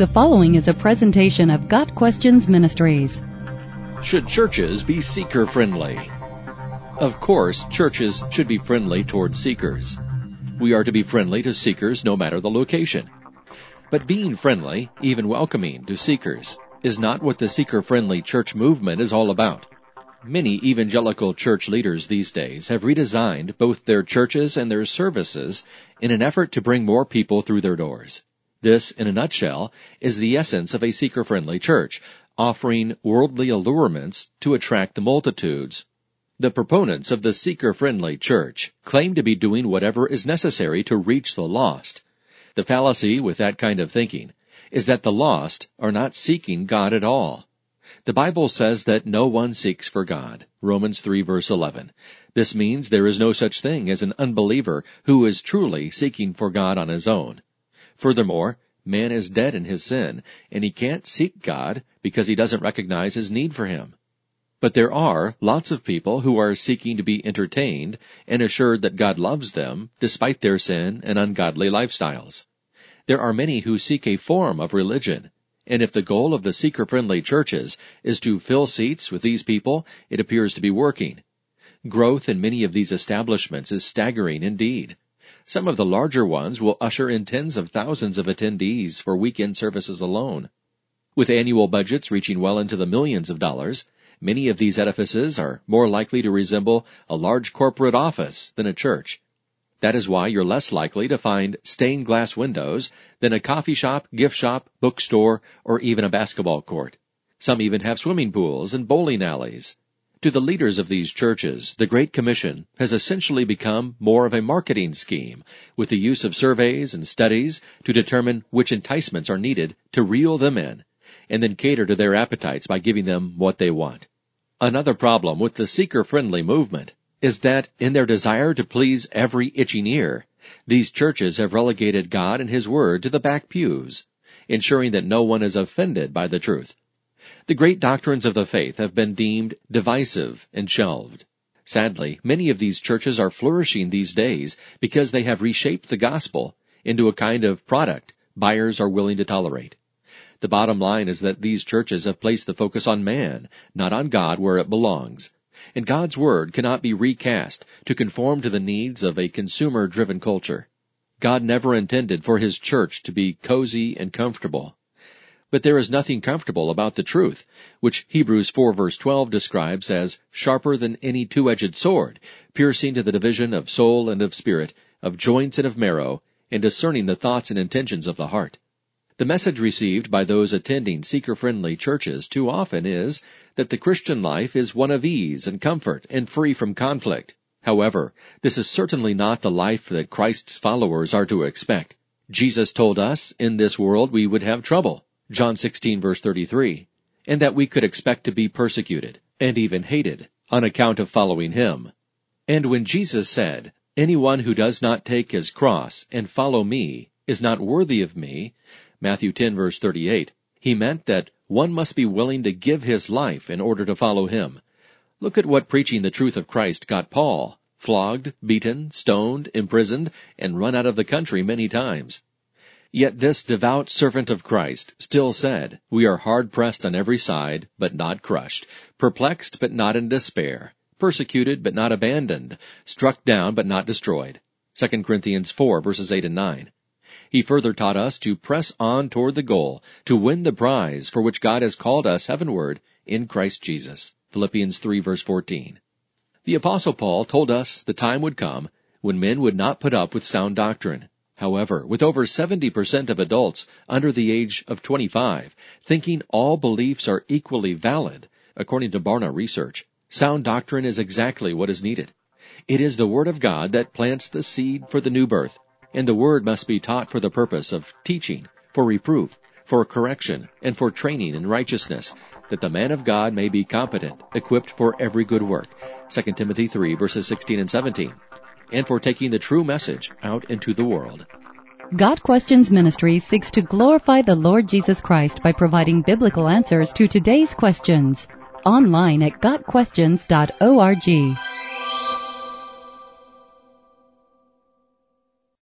The following is a presentation of Got Questions Ministries. Should churches be seeker friendly? Of course, churches should be friendly toward seekers. We are to be friendly to seekers no matter the location. But being friendly, even welcoming to seekers, is not what the seeker friendly church movement is all about. Many evangelical church leaders these days have redesigned both their churches and their services in an effort to bring more people through their doors. This, in a nutshell, is the essence of a seeker-friendly church, offering worldly allurements to attract the multitudes. The proponents of the seeker-friendly church claim to be doing whatever is necessary to reach the lost. The fallacy with that kind of thinking is that the lost are not seeking God at all. The Bible says that no one seeks for God. Romans 3 verse 11. This means there is no such thing as an unbeliever who is truly seeking for God on his own. Furthermore, man is dead in his sin, and he can't seek God because he doesn't recognize his need for him. But there are lots of people who are seeking to be entertained and assured that God loves them despite their sin and ungodly lifestyles. There are many who seek a form of religion, and if the goal of the seeker-friendly churches is to fill seats with these people, it appears to be working. Growth in many of these establishments is staggering indeed. Some of the larger ones will usher in tens of thousands of attendees for weekend services alone. With annual budgets reaching well into the millions of dollars, many of these edifices are more likely to resemble a large corporate office than a church. That is why you're less likely to find stained glass windows than a coffee shop, gift shop, bookstore, or even a basketball court. Some even have swimming pools and bowling alleys. To the leaders of these churches, the Great Commission has essentially become more of a marketing scheme, with the use of surveys and studies to determine which enticements are needed to reel them in, and then cater to their appetites by giving them what they want. Another problem with the seeker-friendly movement is that in their desire to please every itching ear, these churches have relegated God and His Word to the back pews, ensuring that no one is offended by the truth. The great doctrines of the faith have been deemed divisive and shelved. Sadly, many of these churches are flourishing these days because they have reshaped the gospel into a kind of product buyers are willing to tolerate. The bottom line is that these churches have placed the focus on man, not on God where it belongs. And God's Word cannot be recast to conform to the needs of a consumer-driven culture. God never intended for His church to be cozy and comfortable. But there is nothing comfortable about the truth, which Hebrews 4 verse 12 describes as sharper than any two-edged sword, piercing to the division of soul and of spirit, of joints and of marrow, and discerning the thoughts and intentions of the heart. The message received by those attending seeker-friendly churches too often is that the Christian life is one of ease and comfort and free from conflict. However, this is certainly not the life that Christ's followers are to expect. Jesus told us in this world we would have trouble. John 16 verse 33, and that we could expect to be persecuted and even hated on account of following him. And when Jesus said, anyone who does not take his cross and follow me is not worthy of me, Matthew 10 verse 38, he meant that one must be willing to give his life in order to follow him. Look at what preaching the truth of Christ got Paul. Flogged, beaten, stoned, imprisoned, and run out of the country many times. Yet this devout servant of Christ still said, We are hard pressed on every side, but not crushed, perplexed, but not in despair, persecuted, but not abandoned, struck down, but not destroyed. 2 Corinthians 4 verses 8 and 9. He further taught us to press on toward the goal, to win the prize for which God has called us heavenward in Christ Jesus. Philippians 3 verse 14. The apostle Paul told us the time would come when men would not put up with sound doctrine. However, with over 70% of adults under the age of 25 thinking all beliefs are equally valid, according to Barna research, sound doctrine is exactly what is needed. It is the Word of God that plants the seed for the new birth, and the Word must be taught for the purpose of teaching, for reproof, for correction, and for training in righteousness, that the man of God may be competent, equipped for every good work. 2 Timothy 3 verses 16 and 17 and for taking the true message out into the world. Got Questions Ministry seeks to glorify the Lord Jesus Christ by providing biblical answers to today's questions. Online at GotQuestions.org.